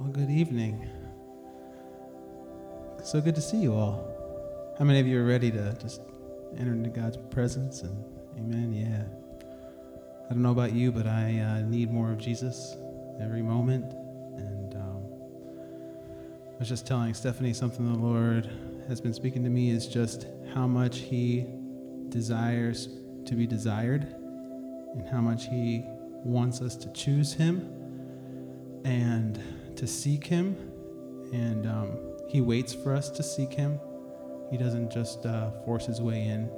Well, good evening. So good to see you all. How many of you are ready to just enter into God's presence? And amen. Yeah. I don't know about you, but I uh, need more of Jesus every moment. And um, I was just telling Stephanie something the Lord has been speaking to me is just how much He desires to be desired and how much He wants us to choose Him and to seek Him. And um, He waits for us to seek Him. He doesn't just uh, force His way in.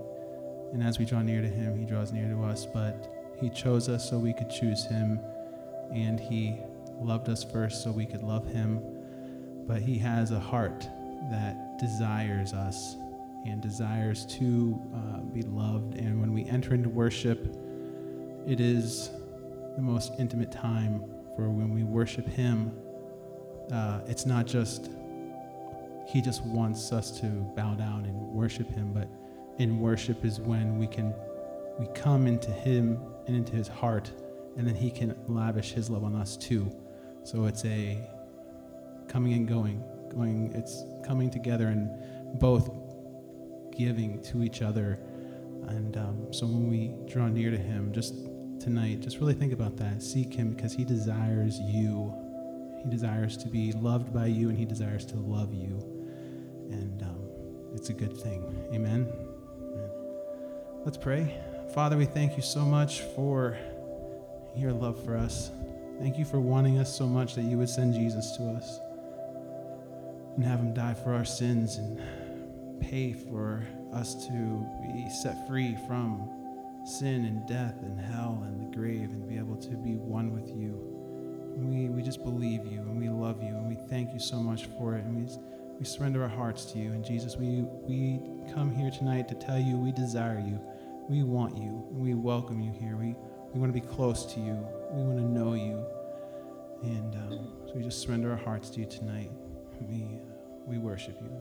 And as we draw near to Him, He draws near to us. But He chose us so we could choose Him. And He loved us first so we could love Him. But He has a heart that desires us and desires to uh, be loved. And when we enter into worship, it is the most intimate time for when we worship Him. Uh, it's not just, He just wants us to bow down and worship Him, but in worship is when we can we come into Him and into His heart, and then He can lavish His love on us too. So it's a coming and going, going. It's coming together and both giving to each other. And um, so when we draw near to Him, just tonight, just really think about that. Seek Him because He desires you. He desires to be loved by you, and He desires to love you. And um, it's a good thing. Amen. Amen. Let's pray. Father, we thank you so much for your love for us. Thank you for wanting us so much that you would send Jesus to us and have him die for our sins and pay for us to be set free from sin and death and hell and the grave and be able to be one with you. Just believe you and we love you and we thank you so much for it. And we, we surrender our hearts to you. And Jesus, we, we come here tonight to tell you we desire you. We want you and we welcome you here. We, we want to be close to you. We want to know you. And um, so we just surrender our hearts to you tonight. We, we worship you.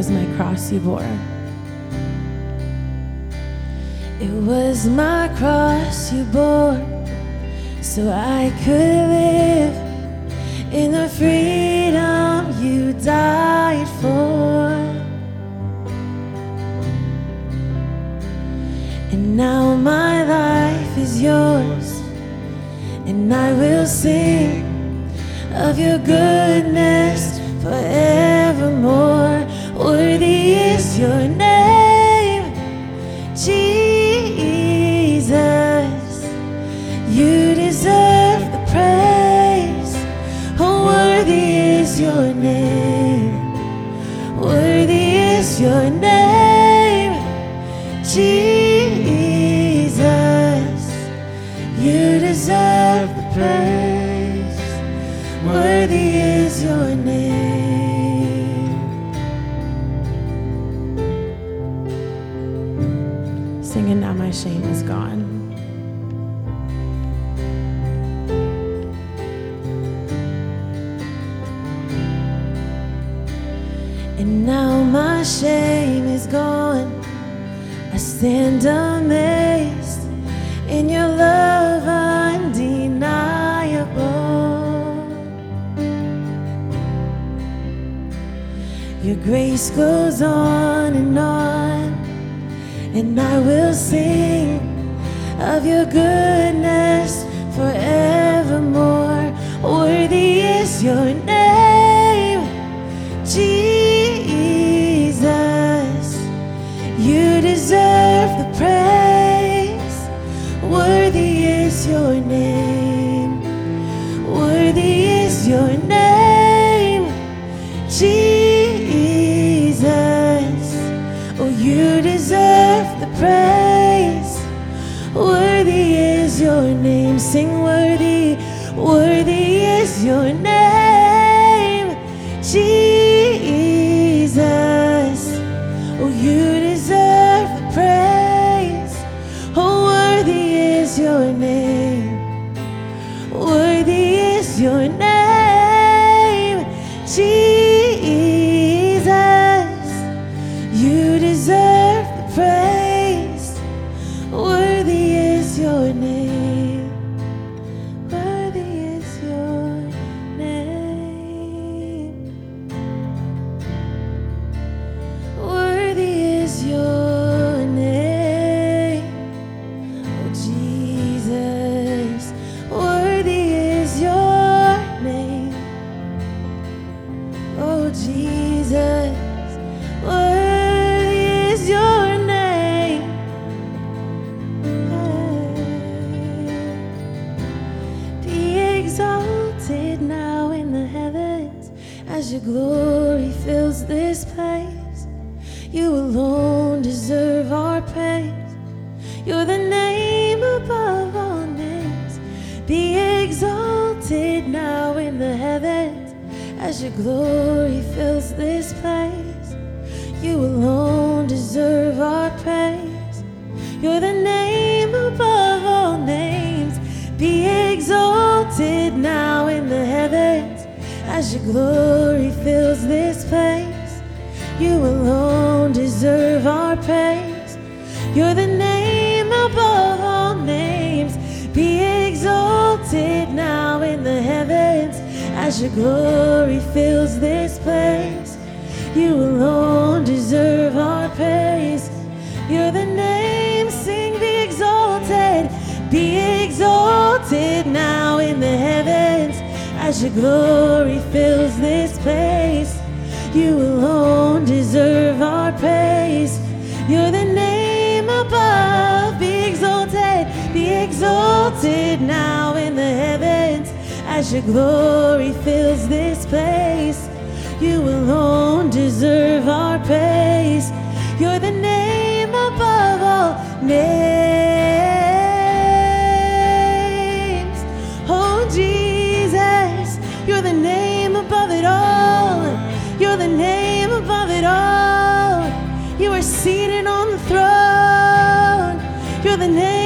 Was my cross you bore. It was my cross you bore, so I could live in the freedom you died for. And now my life is yours, and I will sing of your goodness goes on and on, and I will sing of your goodness forevermore. Worthy is your name, Jesus. You deserve the praise. Worthy is your name. Praise. Worthy is your name. Sing worthy. Worthy is your name, exalted now in the heavens as your glory fills this place. You alone deserve our praise. You're the name, sing, be exalted. Be exalted now in the heavens as your glory fills this place. You alone deserve our praise. You're the name above. Be exalted, be exalted now your glory fills this place. You alone deserve our praise. You're the name above all names. Oh, Jesus, you're the name above it all. You're the name above it all. You are seated on the throne. You're the name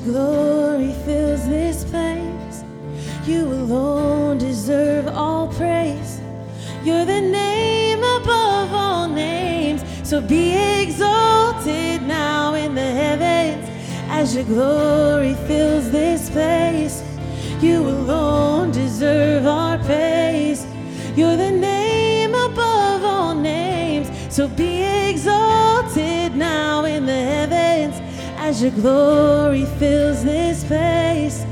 your glory fills this place. You alone deserve all praise. You're the name above all names. So be exalted now in the heavens as your glory fills this place. You alone deserve our praise. You're the name above all names. So be as your glory fills this place.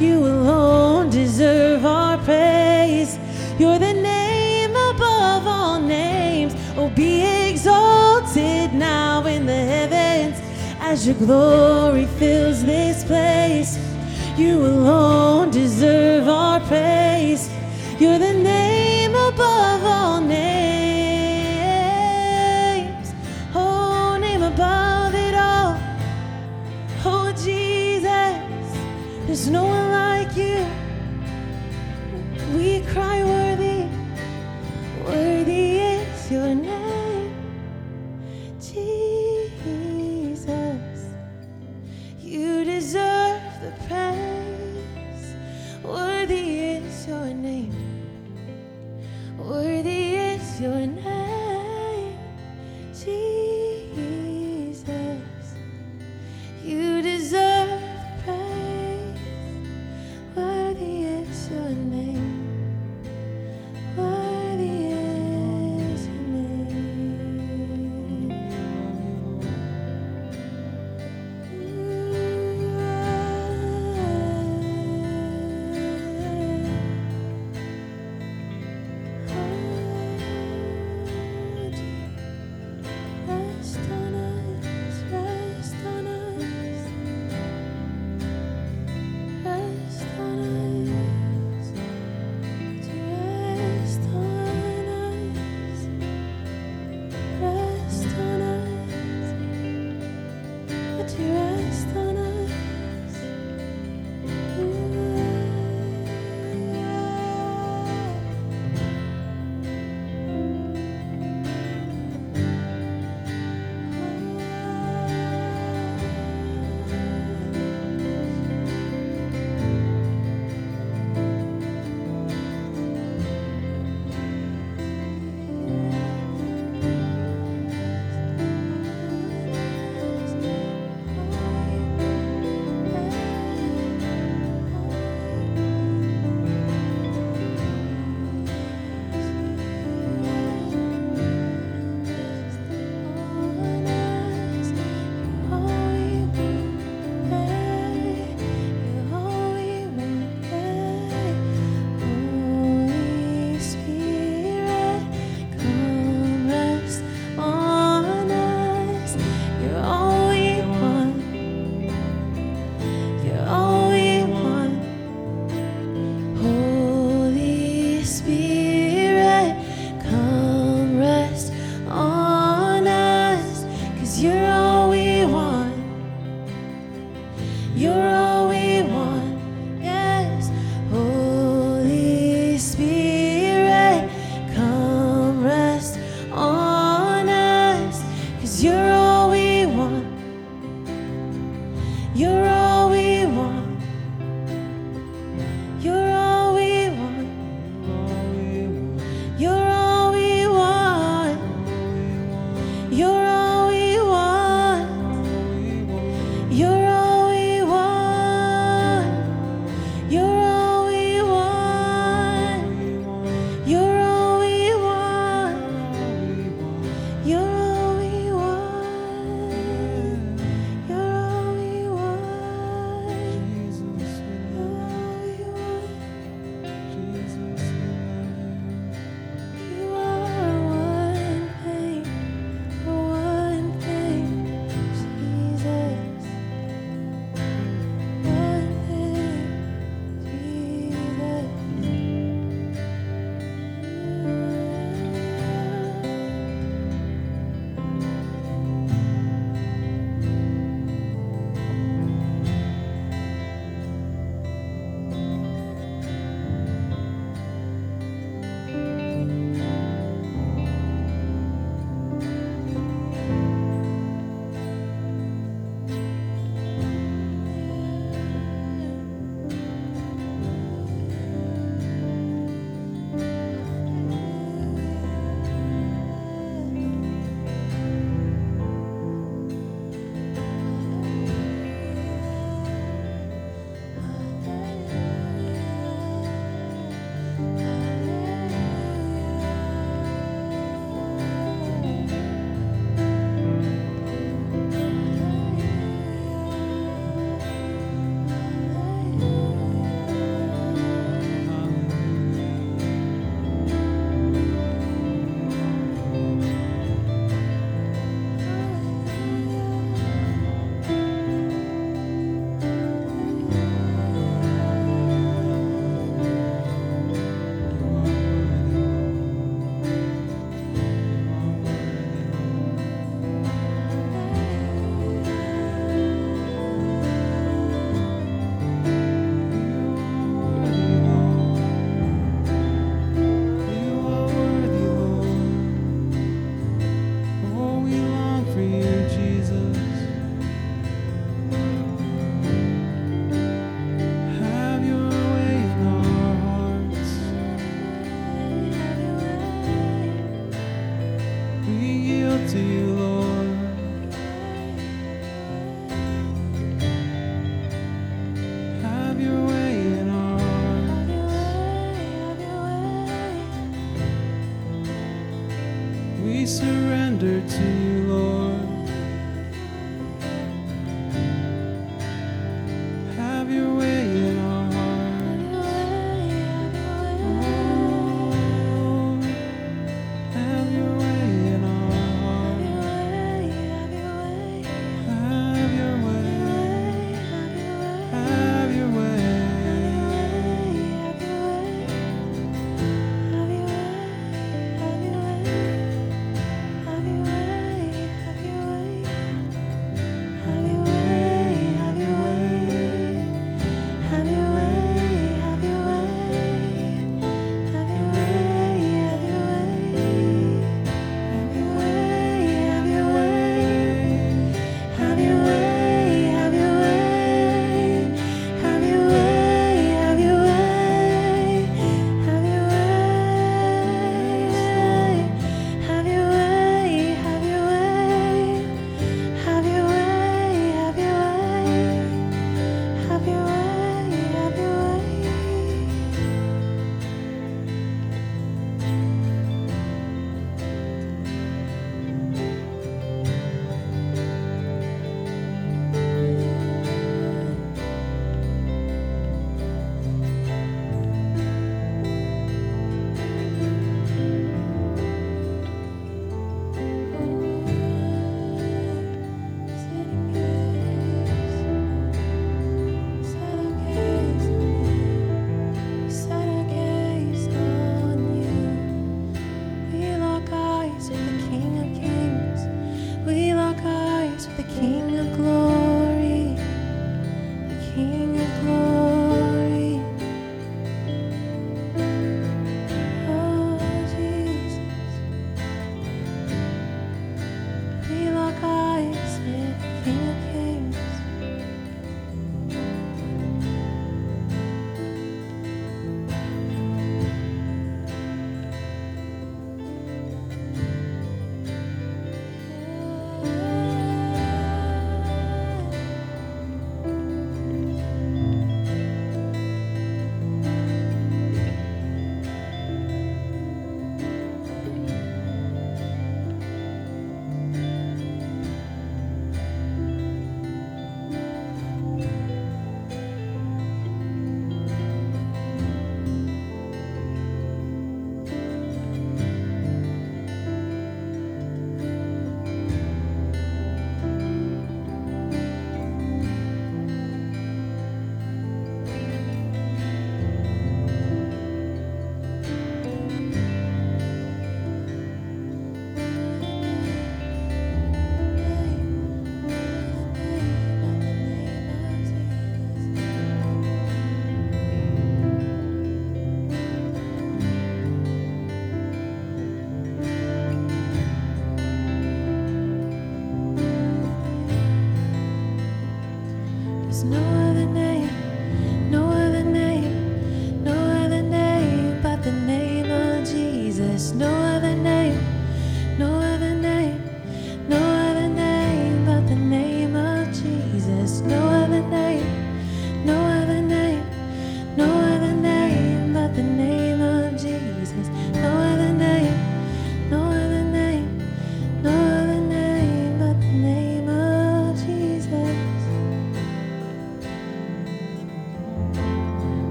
You alone deserve our praise. You're the name above all names. Oh, be exalted now in the heavens as your glory fills this place. You alone deserve our praise. There's no one.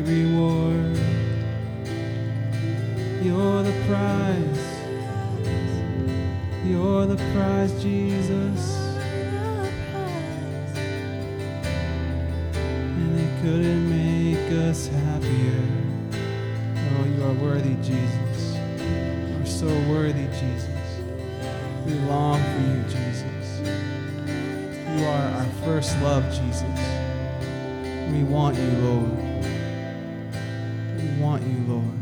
great reward. You're the prize. You're the prize, Jesus. And it couldn't make us happier. Oh, you are worthy, Jesus. You're so worthy, Jesus. We long for you, Jesus. You are our first love, Jesus. We want you, Lord want you, Lord.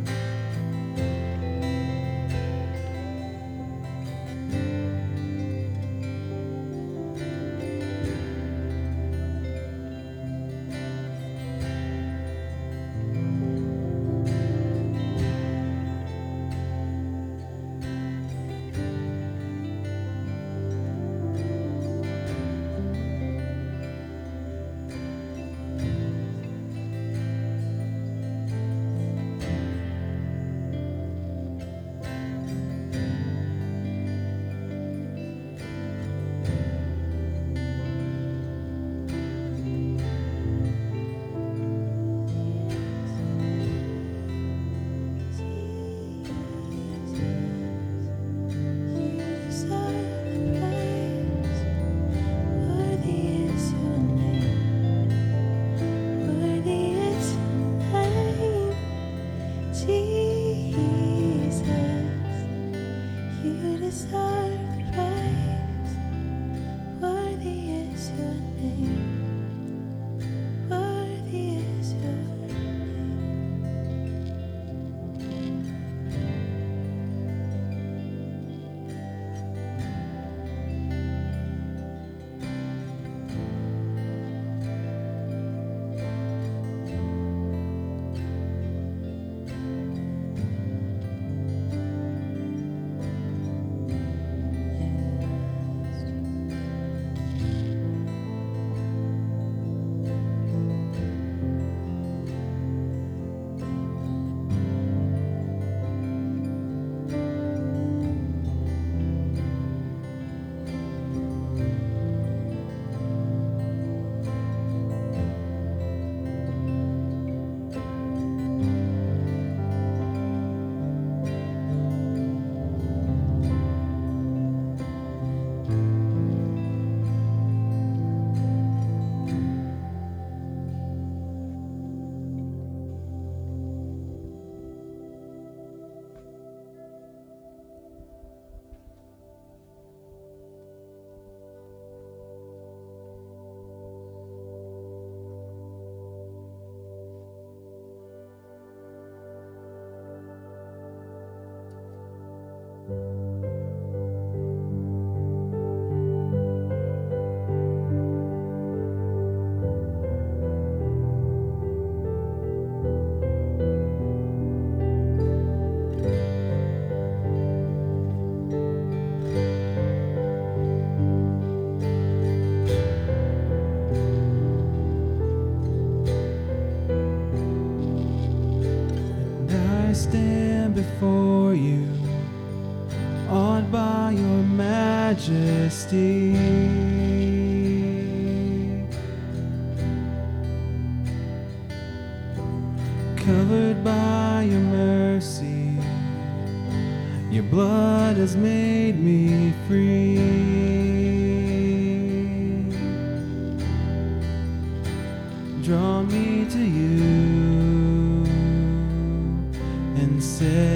And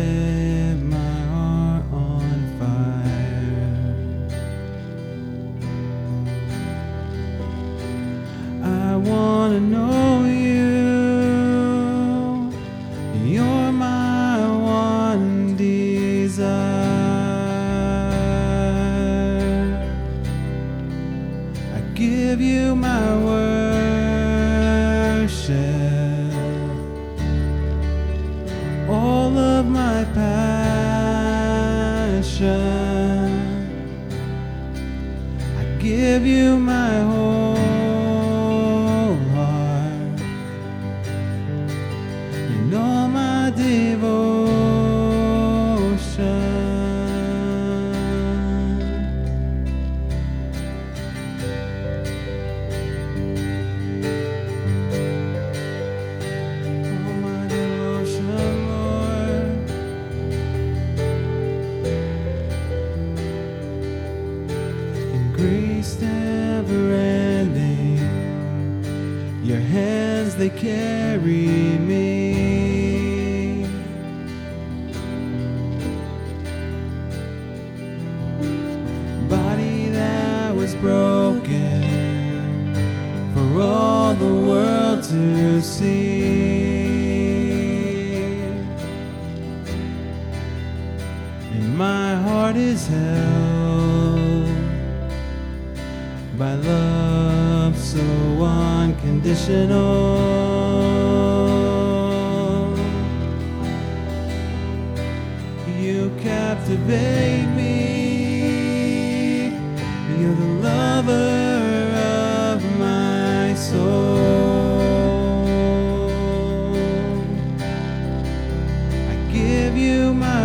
give you my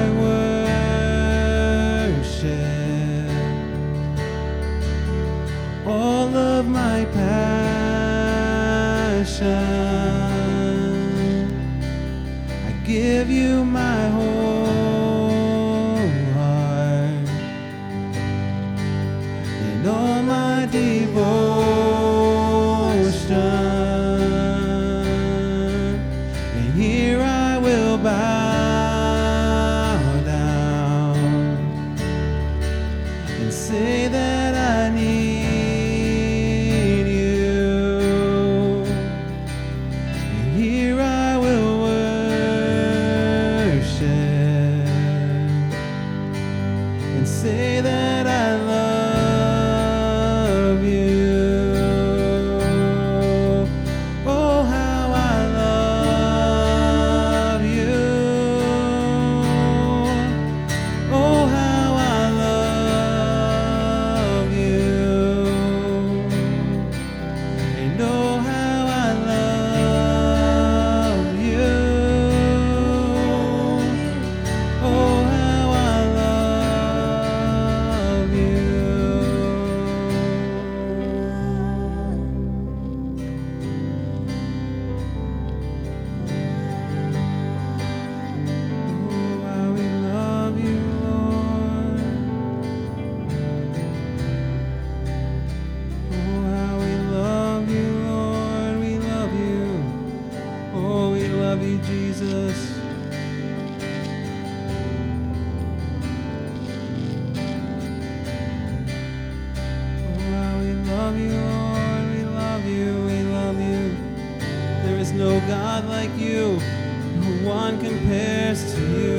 compares to you,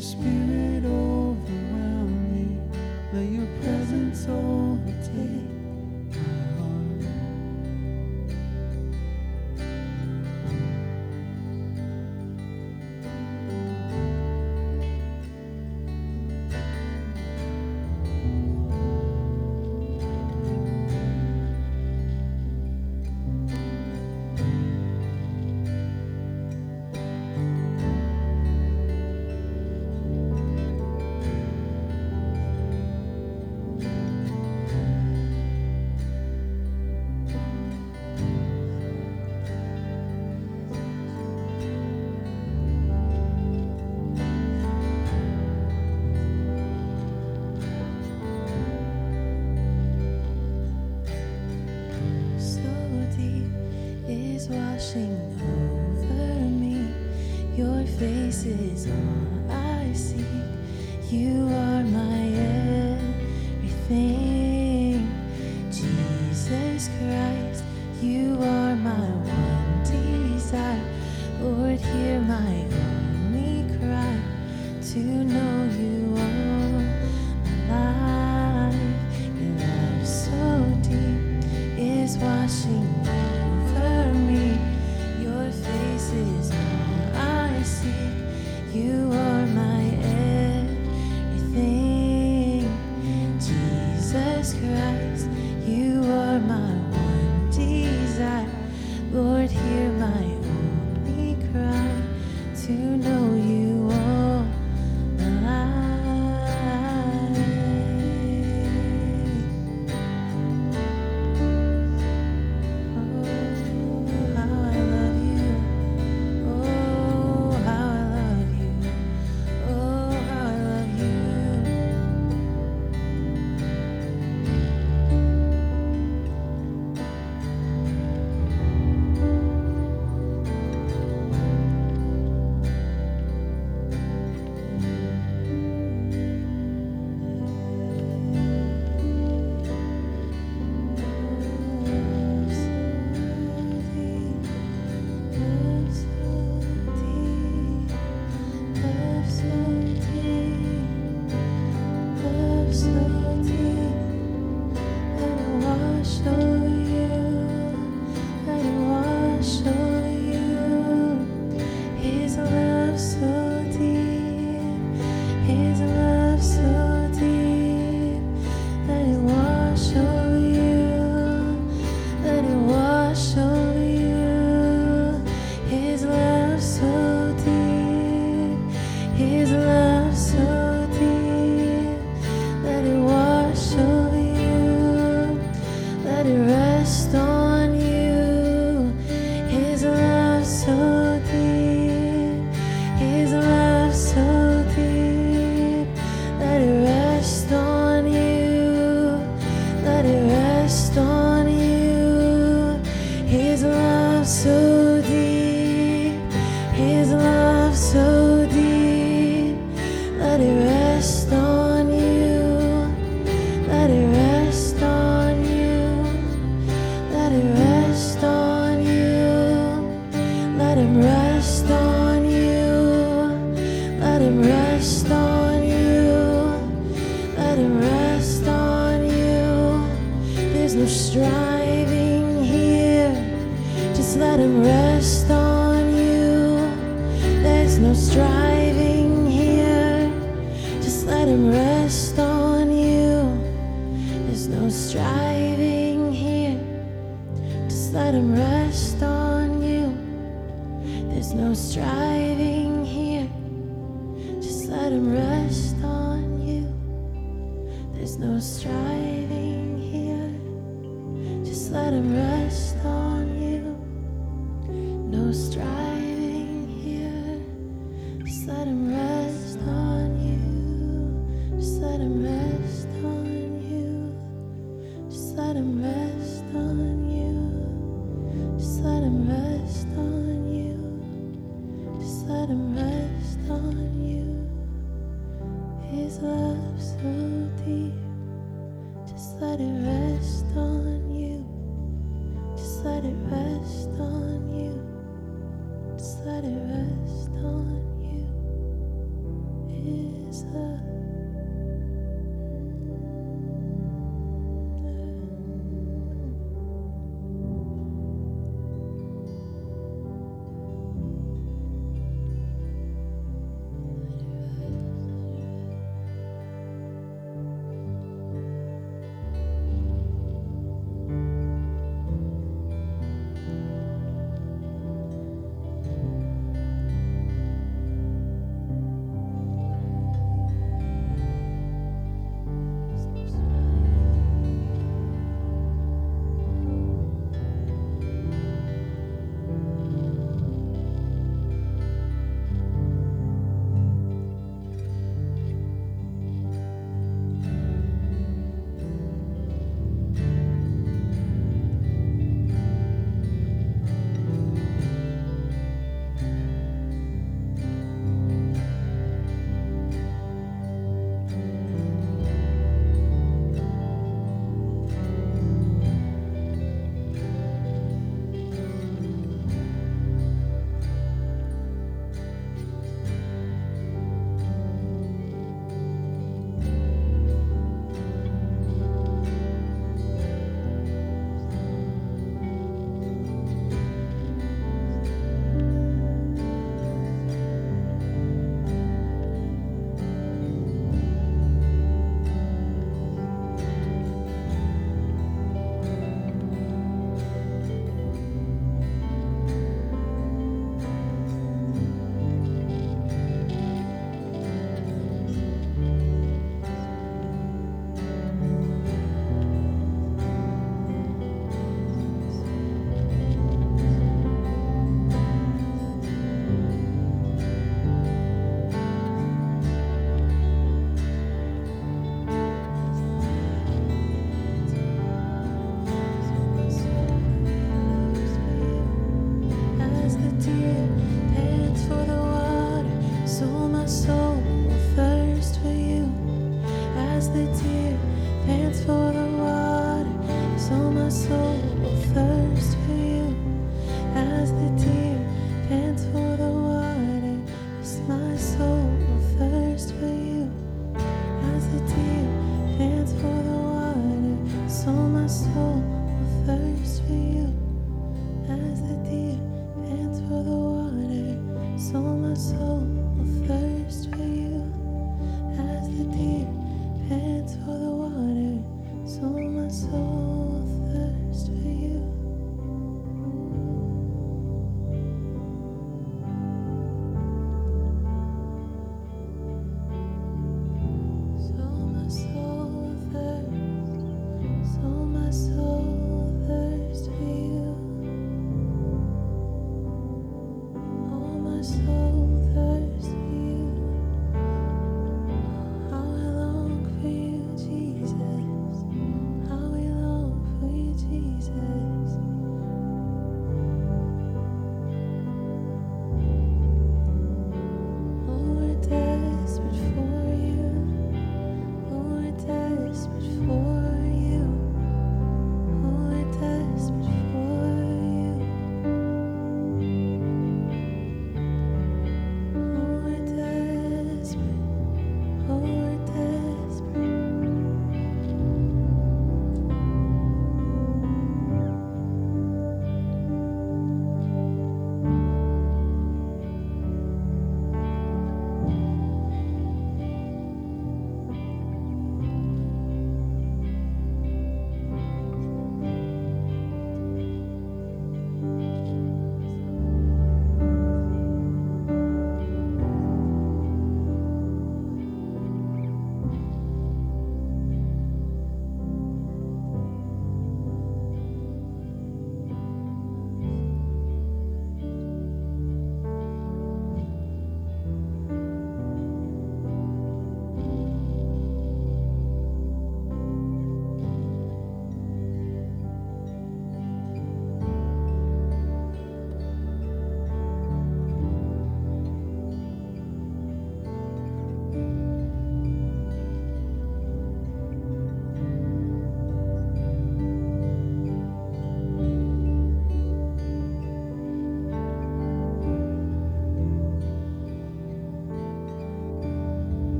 spirit rest on you. There's no striving here. Just let him rest on you. There's no striving here. Just let him rest on you. There's no striving.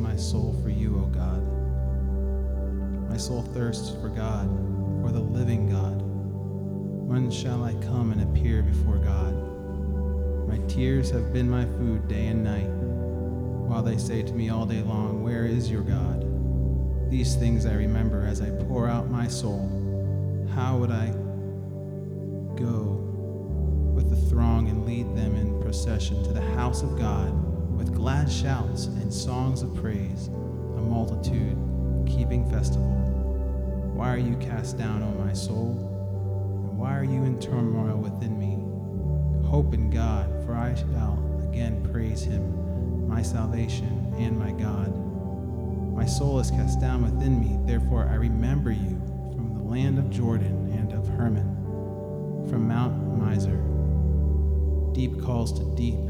My soul for you, O God. My soul thirsts for God, for the living God. When shall I come and appear before God? My tears have been my food day and night, while they say to me all day long, Where is your God? These things I remember as I pour out my soul. How would I go with the throng and lead them in procession to the house of God with glad shouts and songs of praise, a multitude keeping festival? Why are you cast down, O my soul? And why are you in turmoil within me? Hope in God, for I shall again praise him, my salvation and my God. My soul is cast down within me, therefore I remember you from the land of Jordan and of Hermon, from Mount Mizar. Deep calls to deep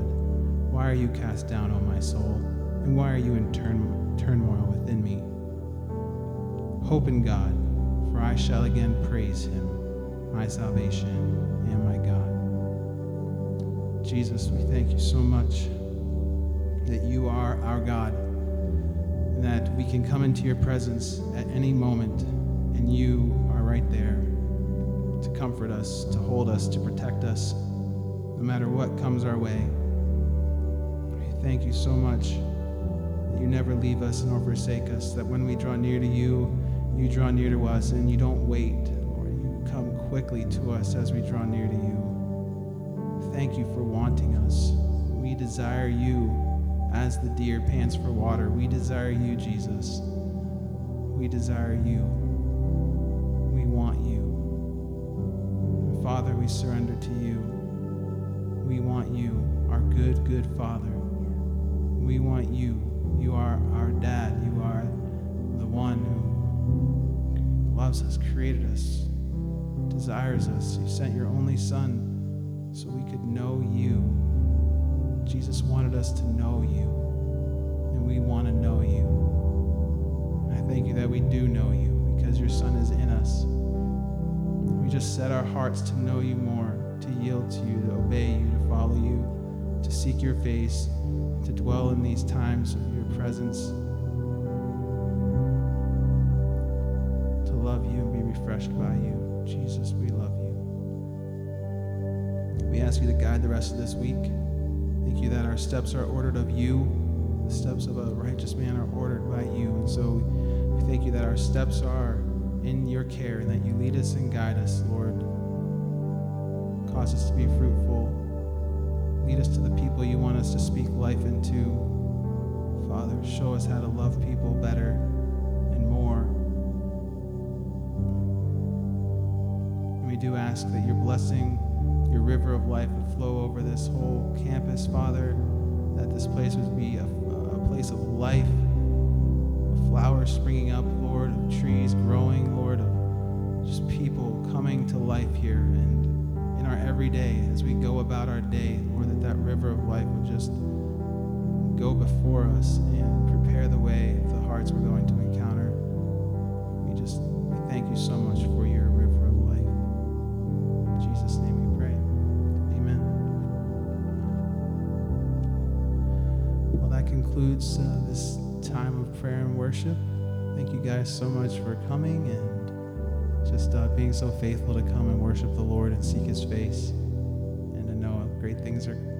Why are you cast down, O my soul? And why are you in turn- turmoil within me? Hope in God, for I shall again praise him, my salvation and my God. Jesus, we thank you so much that you are our God that we can come into your presence at any moment and you are right there to comfort us, to hold us, to protect us, no matter what comes our way. Thank you so much that you never leave us nor forsake us, that when we draw near to you, you draw near to us and you don't wait, or you come quickly to us as we draw near to you. Thank you for wanting us. We desire you as the deer pants for water. We desire you, Jesus. We desire you. We want you. Father, we surrender to you. We want you, our good, good Father. We want you. You are our dad. You are the one who loves us, created us, desires us. You sent your only Son so we could know you. Jesus wanted us to know you, and we want to know you. And I thank you that we do know you because your Son is in us. We just set our hearts to know you more, to yield to you, to obey you, to follow you, to seek your face, to dwell in these times of your presence, to love you and be refreshed by you. Jesus, we love you. We ask you to guide the rest of this week. Thank you that our steps are ordered of you. The steps of a righteous man are ordered by you. And so we thank you that our steps are in your care and that you lead us and guide us, Lord. Cause us to be fruitful. Lead us to the people you want us to speak life into. Father, show us how to love people better and more. And we do ask that your blessing your river of life would flow over this whole campus, Father, that this place would be a, a place of life, of flowers springing up, Lord, of trees growing, Lord, of just people coming to life here and our everyday as we go about our day, Lord, that that river of life would just go before us and prepare the way of the hearts we're going to encounter. We just we thank you so much for your river of life. In Jesus' name we pray. Amen. Well, that concludes uh, this time of prayer and worship. Thank you guys so much for coming and just uh, being so faithful to come and worship the Lord and seek his face and to know great things are